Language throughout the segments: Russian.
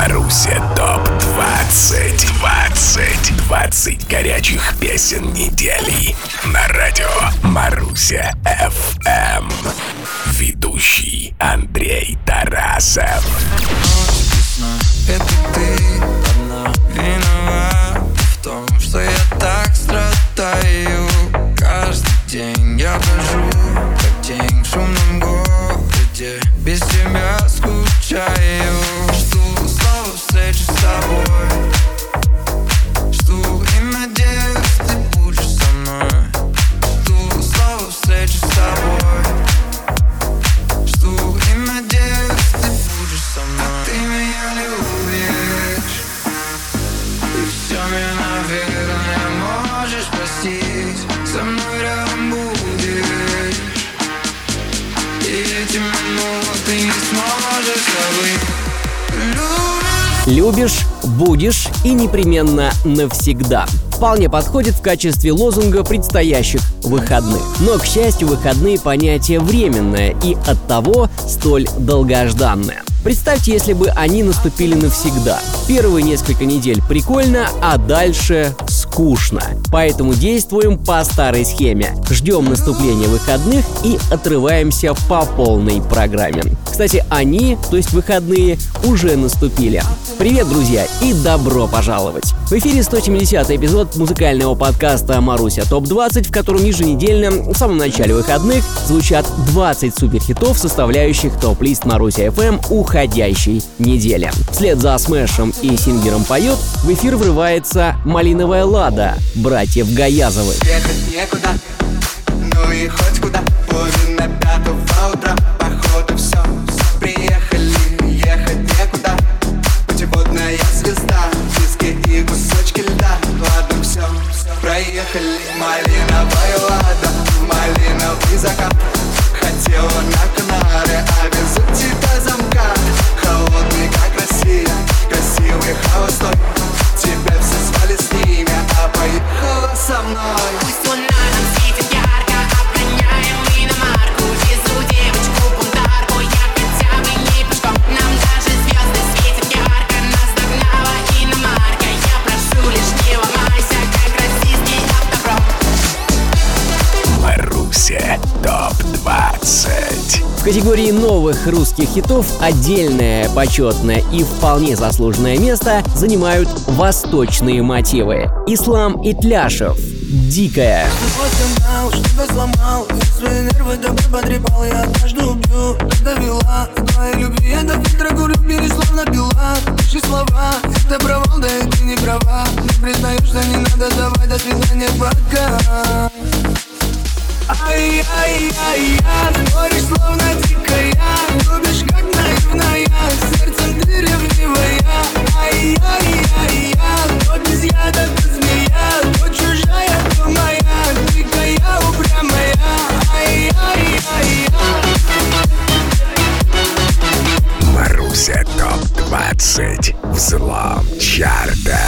Маруся ТОП-20 20 20 горячих песен недели. На радио Маруся ФМ Ведущий Андрей Тарасов. Это ты одна виновата В том, что я Со мной рядом будешь И эти минуты не сможешь забыть. Любишь будешь и непременно навсегда. Вполне подходит в качестве лозунга предстоящих выходных. Но, к счастью, выходные понятие временное и оттого столь долгожданное. Представьте, если бы они наступили навсегда. Первые несколько недель прикольно, а дальше скучно. Поэтому действуем по старой схеме. Ждем наступления выходных и отрываемся по полной программе. Кстати, они, то есть выходные, уже наступили. Привет, друзья, и добро пожаловать! В эфире 170 эпизод музыкального подкаста «Маруся ТОП-20», в котором еженедельно, в самом начале выходных, звучат 20 суперхитов, составляющих топ-лист Маруся FM уходящей недели. Вслед за Смэшем и Сингером поет, в эфир врывается «Малиновая лада» братьев Гаязовых. Ехать некуда, ну и хоть куда ТОП-20 В категории новых русских хитов отдельное, почетное и вполне заслуженное место занимают восточные мотивы. Ислам Итляшев. Дикая. знал, что-то сломал Я свои нервы тобой потрепал Я однажды убью, так довела Твоей любви я до фильтра курю Пересловно пила Пиши слова, это провал, да и ты не права Не признаю, что не надо давать До свидания, пока Ай-яй-яй-я, говоришь словно дикая Любишь как наивная, сердцем ты ревнивая Ай-яй-яй-я, то без яда, то змея То чужая, то моя, дикая, упрямая Маруся ТОП-20 Взлом чарта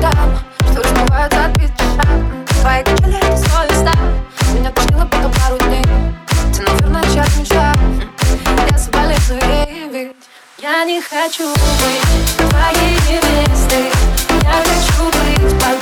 дам Что разбиваются от битва Твои качели это совестно Меня тошнило потом пару дней. Ты, наверное, чья-то мечта. Я соболезную, ведь Я не хочу быть твоей невестой. Я хочу быть богатой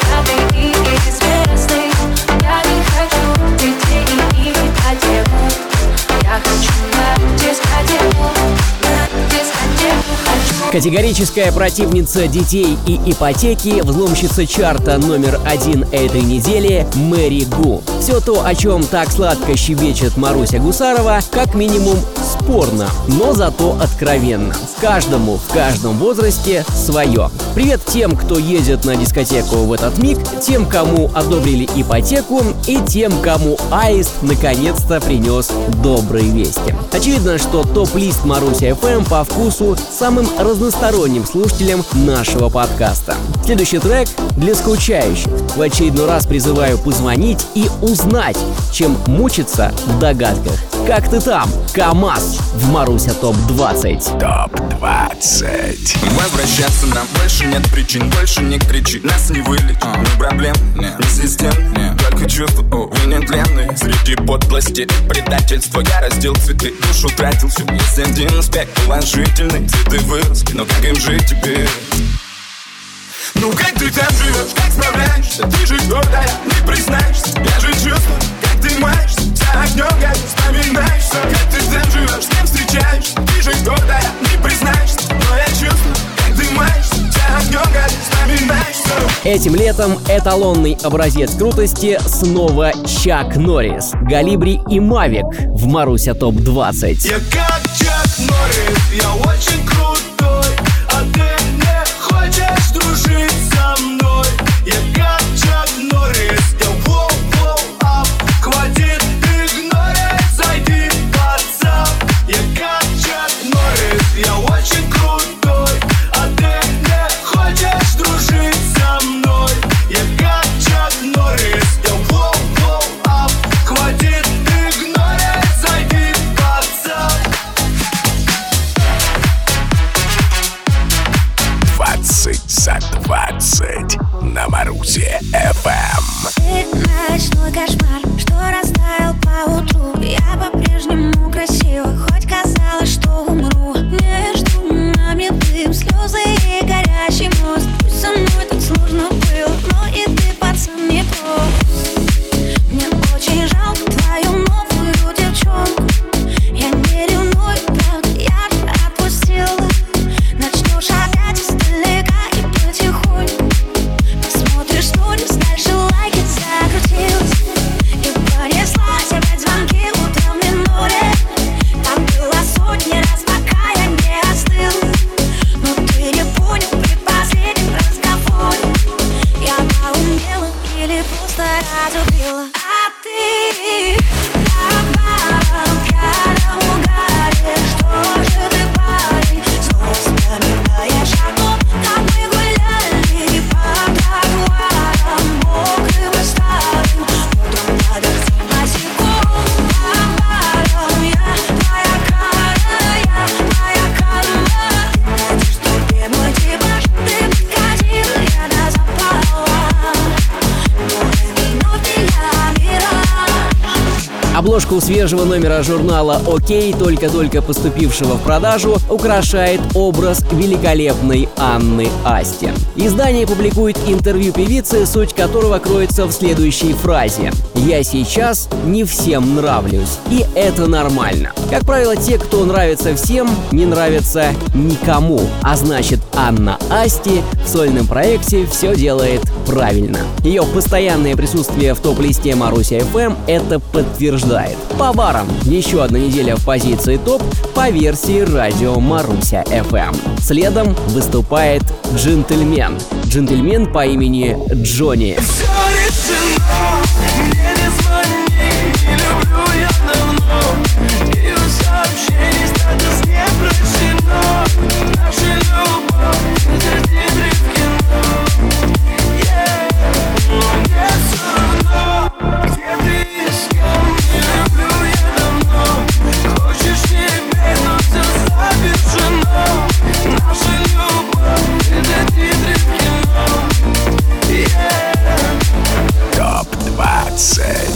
Категорическая противница детей и ипотеки, взломщица чарта номер один этой недели Мэри Гу. Все то, о чем так сладко щебечет Маруся Гусарова, как минимум спорно, но зато откровенно. Каждому в каждом возрасте свое. Привет тем, кто ездит на дискотеку в этот миг, тем, кому одобрили ипотеку и тем, кому Аист наконец-то принес добрые вести. Очевидно, что топ-лист Маруся FM по вкусу самым разносторонним слушателям нашего подкаста. Следующий трек для скучающих. В очередной раз призываю позвонить и узнать узнать, чем мучиться в догадках. Как ты там? КамАЗ в Маруся ТОП-20. ТОП-20 Возвращаться нам больше нет причин Больше не кричи, нас не вылечит А. Ни проблем, ни систем. Только чувства, увы, нетленные Среди подлости. И предательства Я раздел цветы, душу тратил всю. Есть один аспект положительный Цветы выросли, но как им жить теперь? Ну как ты там живешь, как справляешься? Ты же гордая, не признаешься. Я же чувствую, как ты маешься Этим летом эталонный образец крутости снова Чак Норрис, Галибри и Мавик в Маруся ТОП-20. Я как Чак Норрис, я очень крутой за 20 на Марусе ФМ. Ты ночной кошмар, что растаял по утру Я по-прежнему красива, хоть казалось, что умру. Между нами дым, слезы и горящий мост. Пусть со мной тут сложно Обложку свежего номера журнала «Окей», только-только поступившего в продажу, украшает образ великолепной Анны Асти. Издание публикует интервью певицы, суть которого кроется в следующей фразе. «Я сейчас не всем нравлюсь, и это нормально». Как правило, те, кто нравится всем, не нравятся никому. А значит, Анна Асти в сольном проекте все делает правильно. Ее постоянное присутствие в топ-листе Маруся FM это подтверждает. По барам еще одна неделя в позиции топ по версии радио Маруся FM. Следом выступает джентльмен. Джентльмен по имени Джонни. Все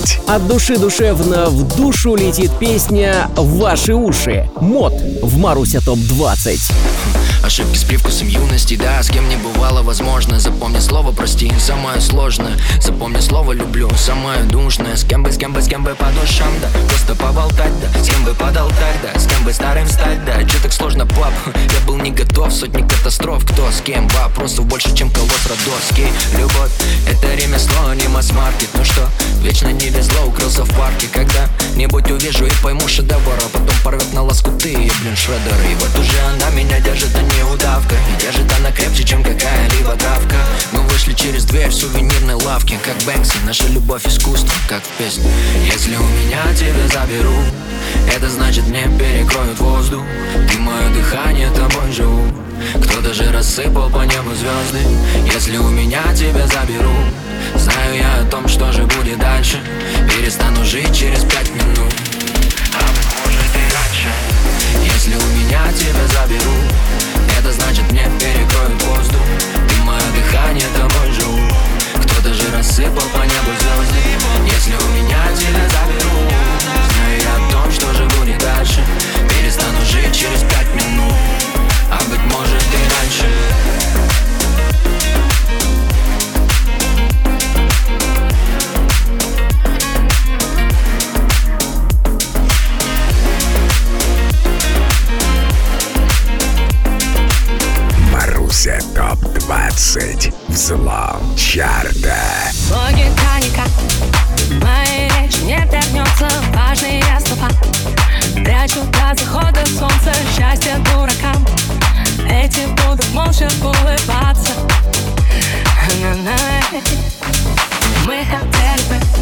ТОП-20 От души душевно в душу летит песня «В ваши уши». Мод в Маруся ТОП-20. Ошибки с привкусом юности, да, с кем не бывало возможно. Запомни слово прости, самое сложное. Запомни слово люблю, самое душное. С кем бы, с кем бы, с кем бы по душам, да. Просто поболтать, да, с кем бы подолтать, да. С кем бы старым стать, да, че так сложно, пап? Я был не готов, сотни катастроф, кто с кем? Вопросов больше, чем колосс родовский Любовь, это ремесло, не масс-маркет Ну что, вечно не везло, укрылся в парке. Когда-нибудь увижу и пойму шедевр А потом порвет на лоскуты, и, блин, шредеры. И вот уже она меня держит, а не удавка И держит она крепче, чем какая-либо травка. Мы вышли через дверь в сувенирной лавке Как Бэнкси, наша любовь искусство, как в песне Если у меня тебя заберут Это значит мне перекроют воздух. Ты мое дыхание, тобой живу. Кто-то же рассыпал по небу звезды Если у меня тебя заберут Знаю я о том, что же будет дальше. Перестану жить через пять минут. А может и раньше. Если у меня тебя заберут Это значит мне перекроют воздух. Ты мое дыхание, тобой живу. Кто-то же рассыпал по небу звезды. Если у меня тебя заберут Знаю я о том, что же будет дальше. Перестану жить через пять минут А быть может и раньше Маруся ТОП-20 Взлом чарта. Логика никак Моей речи не вернется. Важные слова Прячу до захода солнца. Счастье дуракам Эти будут молча улыбаться. На-на. Мы хотели бы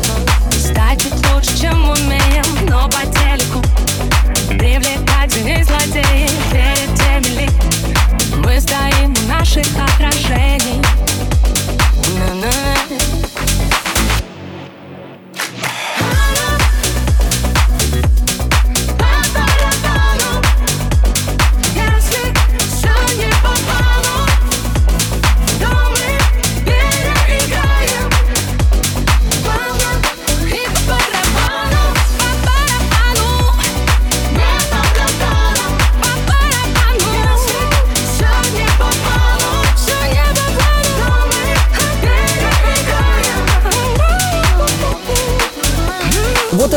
лучше, чем умеем Но по телеку Привлекать и злодеи Перед теми Мы стоим наших отражений На-на.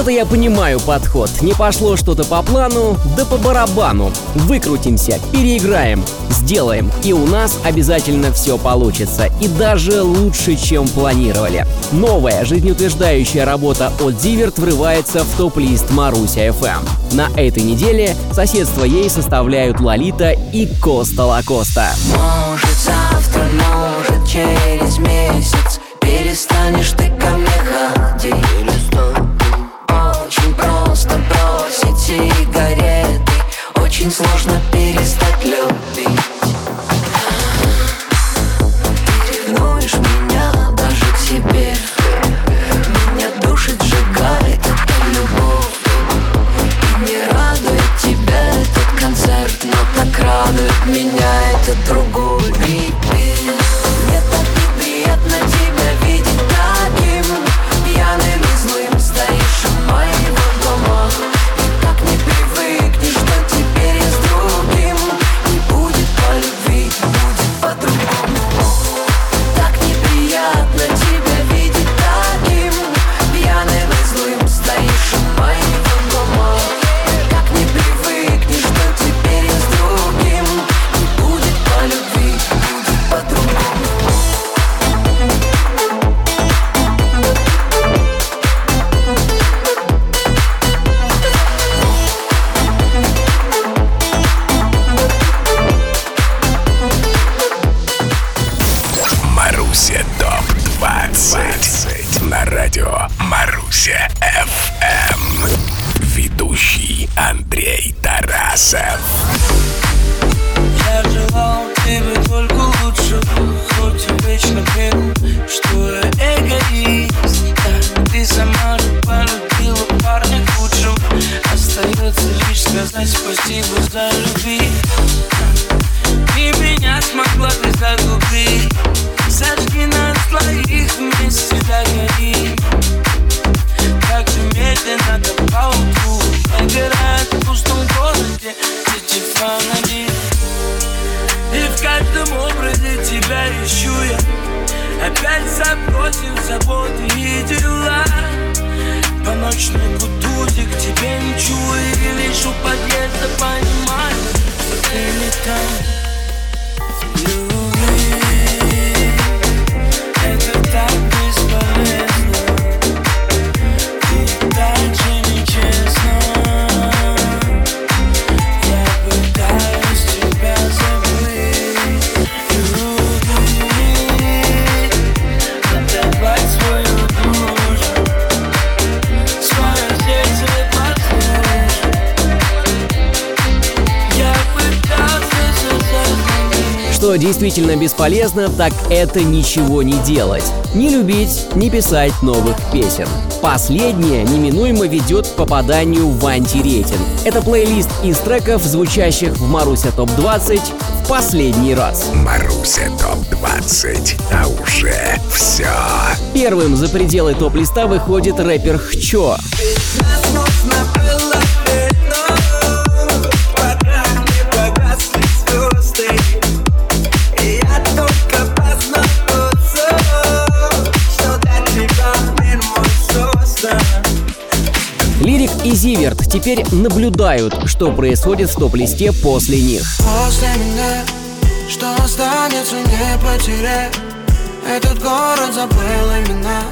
Это я понимаю подход. Не пошло что-то по плану, да по барабану. Выкрутимся, переиграем, сделаем. И у нас обязательно все получится. И даже лучше, чем планировали. Новая жизнеутверждающая работа от Зиверт врывается в топ-лист Маруся FM. На этой неделе соседство ей составляют Лолита и Коста Лакоста. Может завтра, может через месяц Перестанешь ты ко мне Очень сложно действительно бесполезно, так это ничего не делать. Не любить, не писать новых песен. Последнее неминуемо ведет к попаданию в антирейтинг. Это плейлист из треков, звучащих в Маруся ТОП-20 в последний раз. Маруся ТОП-20, а уже все. Первым за пределы топ-листа выходит рэпер Хчо. Лирик и Зиверт теперь наблюдают, что происходит в топ-листе после них. После меня, что останется, не потеряй Этот город забыл имена.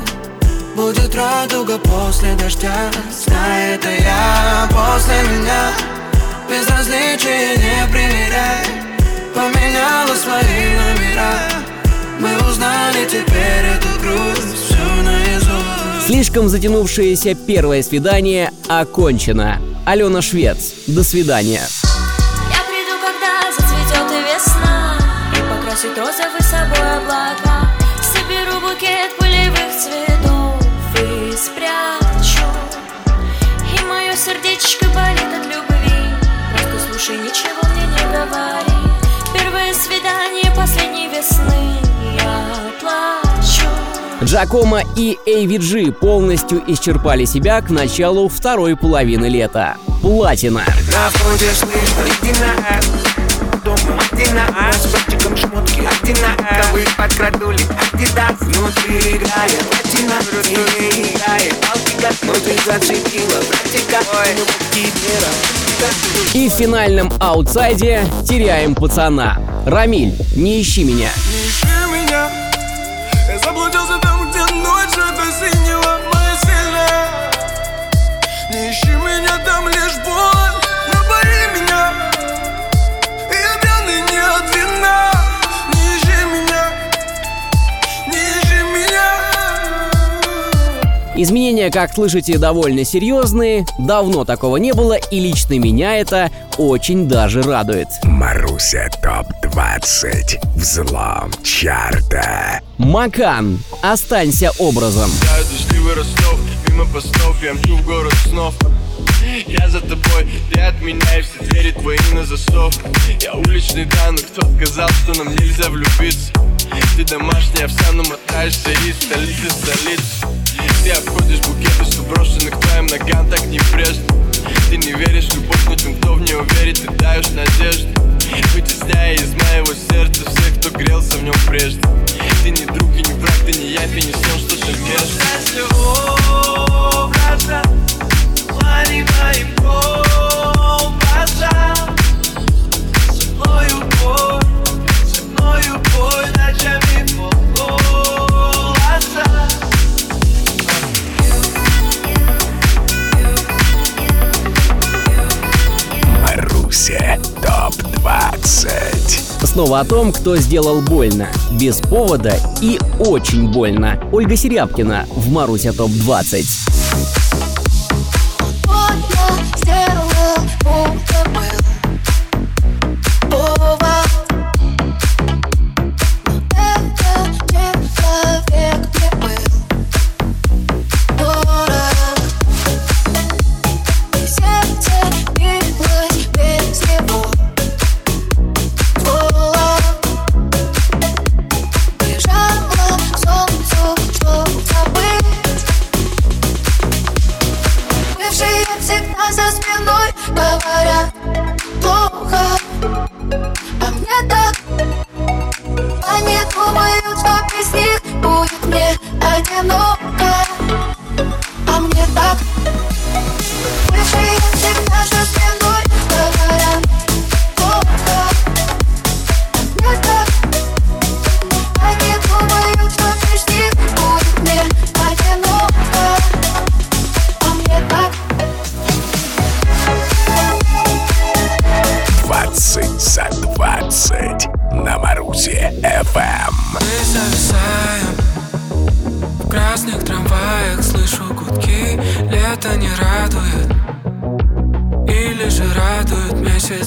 Будет радуга после дождя. Знай, это я. После меня Безразличие не примеряй. Поменяла свои номера. Мы узнали теперь эту грусть Слишком затянувшееся первое свидание окончено. Алена Швец. До свидания. Я приду, когда зацветет весна И покрасит розовый собой облака Соберу букет пылевых цветов И спрячу И мое сердечко болит от любви Просто слушай, ничего мне не говори Первое свидание последней весны Я плачу Джакомо и AVG полностью исчерпали себя к началу второй половины лета. Платина. И в финальном аутсайде теряем пацана. Рамиль, не ищи меня. Не ищи меня Я заблудился ночь это синего моя сильная Не ищи меня, там лишь Изменения, как слышите, довольно серьезные, давно такого не было, и лично меня это очень даже радует. Маруся ТОП-20, взлом чарта. Макан, останься образом. Я дождливый Ростов, мимо постов Я мчу в город снов Я за тобой, ты от меня И все двери твои на засов Я уличный да, но кто сказал, что нам нельзя влюбиться Ты домашняя, вся намотаешься из столицы в столицу Ты обходишь букеты, что брошены к твоим ногам Так не прежде Ты не веришь в любовь, но тем, кто в нее верит Ты даешь надежду Вытесняя из моего сердца всех, кто грелся в нем прежде. Ты не друг и не враг, ты не явь и не сон, что ты между образа Лови моим образом Со мною бой, Снова о том, кто сделал больно. Без повода и очень больно. Ольга Серябкина в Маруся ТОП-20.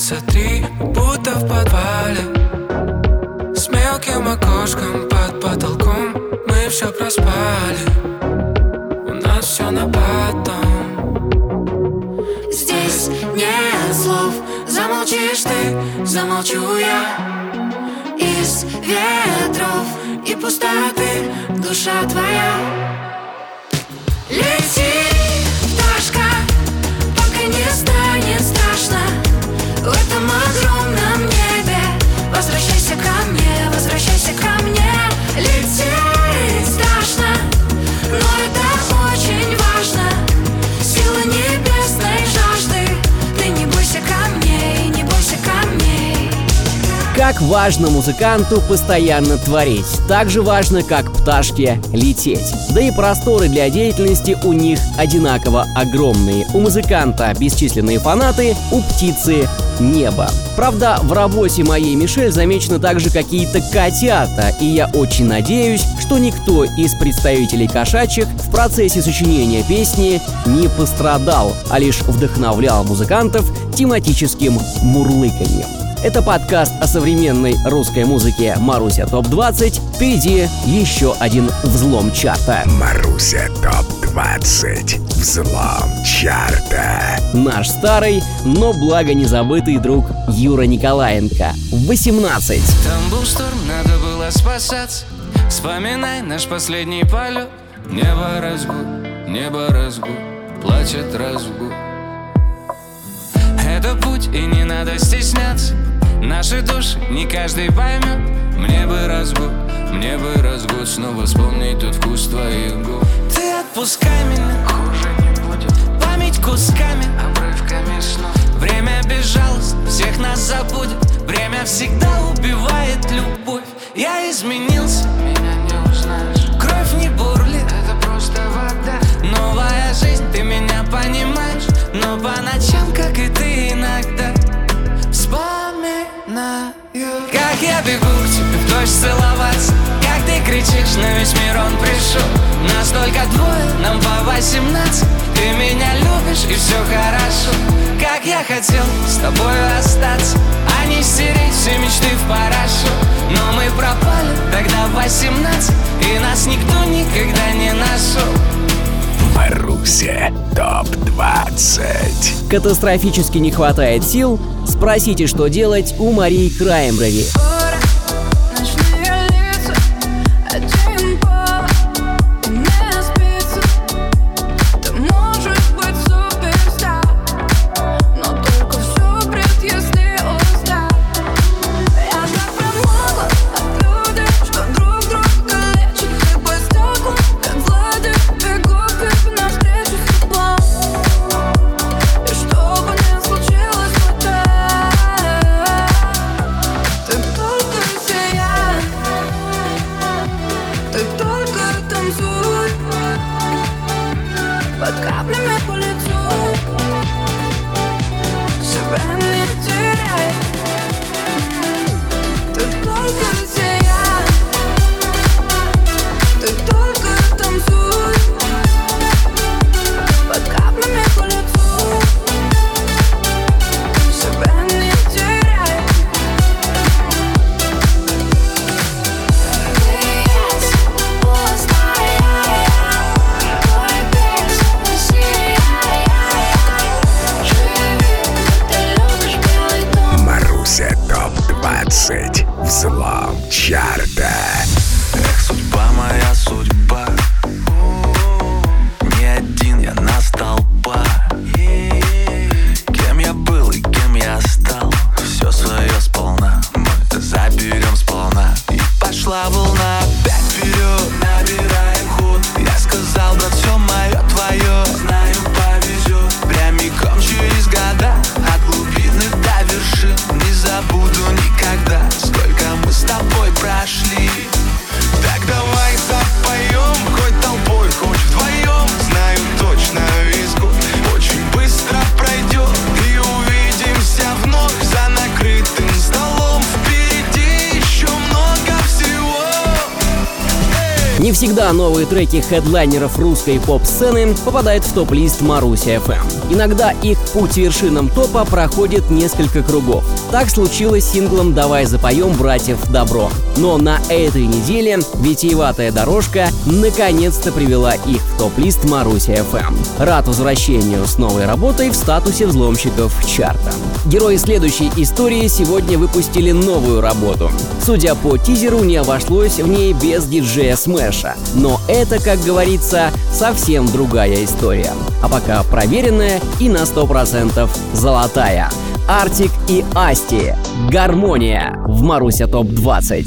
Три Будто в подвале. Окошком под потолком Мы все проспали. У нас все на потом. Здесь нет слов Замолчишь ты, замолчу я. Из ветров и пустоты Душа твоя Как важно музыканту постоянно творить, так же важно, как пташке лететь. Да и просторы для деятельности у них одинаково огромные. У музыканта бесчисленные фанаты, у птицы небо. Правда, в работе моей Мишель замечены также какие-то котята, и я очень надеюсь, что никто из представителей кошачьих в процессе сочинения песни не пострадал, а лишь вдохновлял музыкантов тематическим мурлыканьем. Это подкаст о современной русской музыке «Маруся ТОП-20». Впереди еще один взлом чарта. Маруся ТОП-20. Взлом чарта. Наш старый, но благо не забытый друг Юра Николаенко. 18. Там был шторм, надо было спасаться Вспоминай наш последний полет Небо разгул, небо разгул Плачет разгул путь и не надо стесняться. Наши души не каждый поймет. Мне бы разгул, мне бы разгул. Снова вспомнить тот вкус твоих губ. Ты отпускай меня. Хуже не будет. Память кусками Обрывками снов. Время безжалостно Всех нас забудет. Время всегда убивает любовь. Я изменился. Меня не узнаешь. Кровь не бурлит. Это просто вода. Новая жизнь Ты меня понимаешь Но по ночам, как и ты иногда Вспоминаю. Как я бегу к тебе в дождь целоваться Как ты кричишь, на весь мир он пришел. Нас только двое, нам по 18 Ты меня любишь и все хорошо. Как я хотел с тобой остаться А не стереть все мечты в парашют Но мы пропали тогда в 18 И нас никто никогда не нашел Маруся ТОП-20. Катастрофически не хватает сил? Спросите, что делать у Марии Краймброви. 20. Взлом чарта. Эх, судьба моя, судьба всегда новые треки хедлайнеров русской поп-сцены попадают в топ-лист Маруся FM. Иногда их путь вершинам топа проходит несколько кругов. Так случилось с синглом «Давай запоем» братьев Добро. Но на этой неделе витиеватая дорожка наконец-то привела их в топ-лист Маруся FM. Рад возвращению с новой работой в статусе взломщиков чарта. Герои следующей истории сегодня выпустили новую работу. Судя по тизеру, не обошлось в ней без диджея каша. Но это, как говорится, совсем другая история. А пока проверенная и на 100% золотая. Артик и Асти. Гармония в Маруся ТОП-20.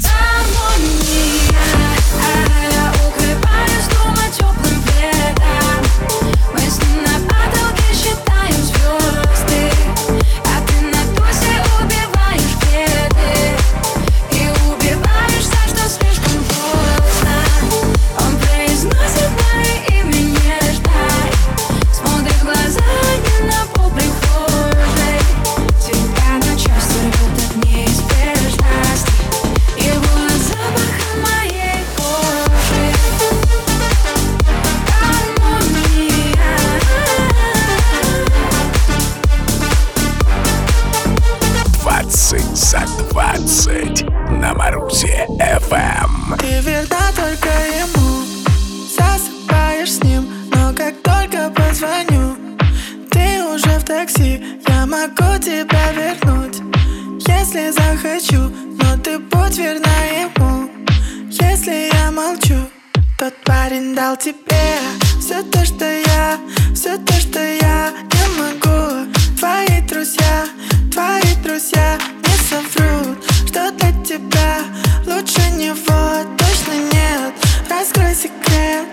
Все то, что я Все то, что я не могу. Твои друзья Твои друзья не соврут Что для тебя лучше него точно нет. Раскрой секрет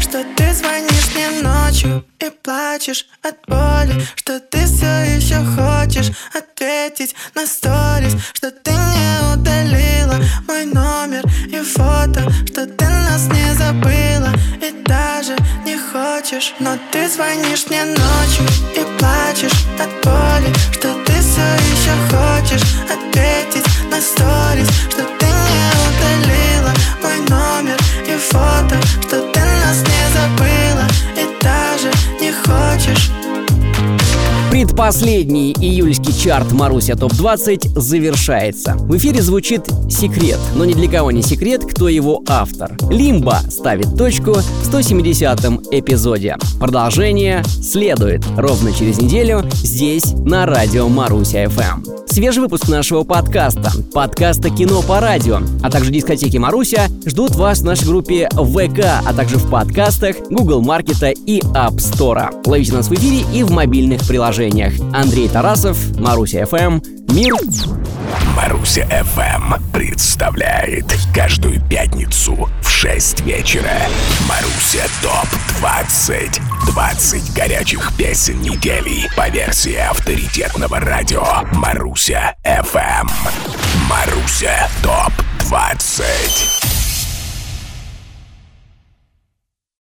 что ты звонишь мне ночью и плачешь от боли Что ты все еще хочешь ответить на сторис Что ты не удалила хочешь Но ты звонишь мне ночью. И Предпоследний июльский чарт Маруся ТОП-20 завершается. В эфире звучит секрет, но ни для кого не секрет, кто его автор. Лимба ставит точку в 170-м эпизоде. Продолжение следует ровно через неделю здесь, на радио Маруся FM. Свежий выпуск нашего подкаста, подкаста «Кино по радио», а также дискотеки Маруся ждут вас в нашей группе ВК, а также в подкастах Google Маркета и App Store. Ловите нас в эфире и в мобильных приложениях. Андрей Тарасов, Маруся FM, Мир. Маруся FM представляет каждую пятницу в 6 вечера. Маруся ТОП 20 20 горячих песен недели по версии авторитетного радио. Маруся FM Маруся ТОП 20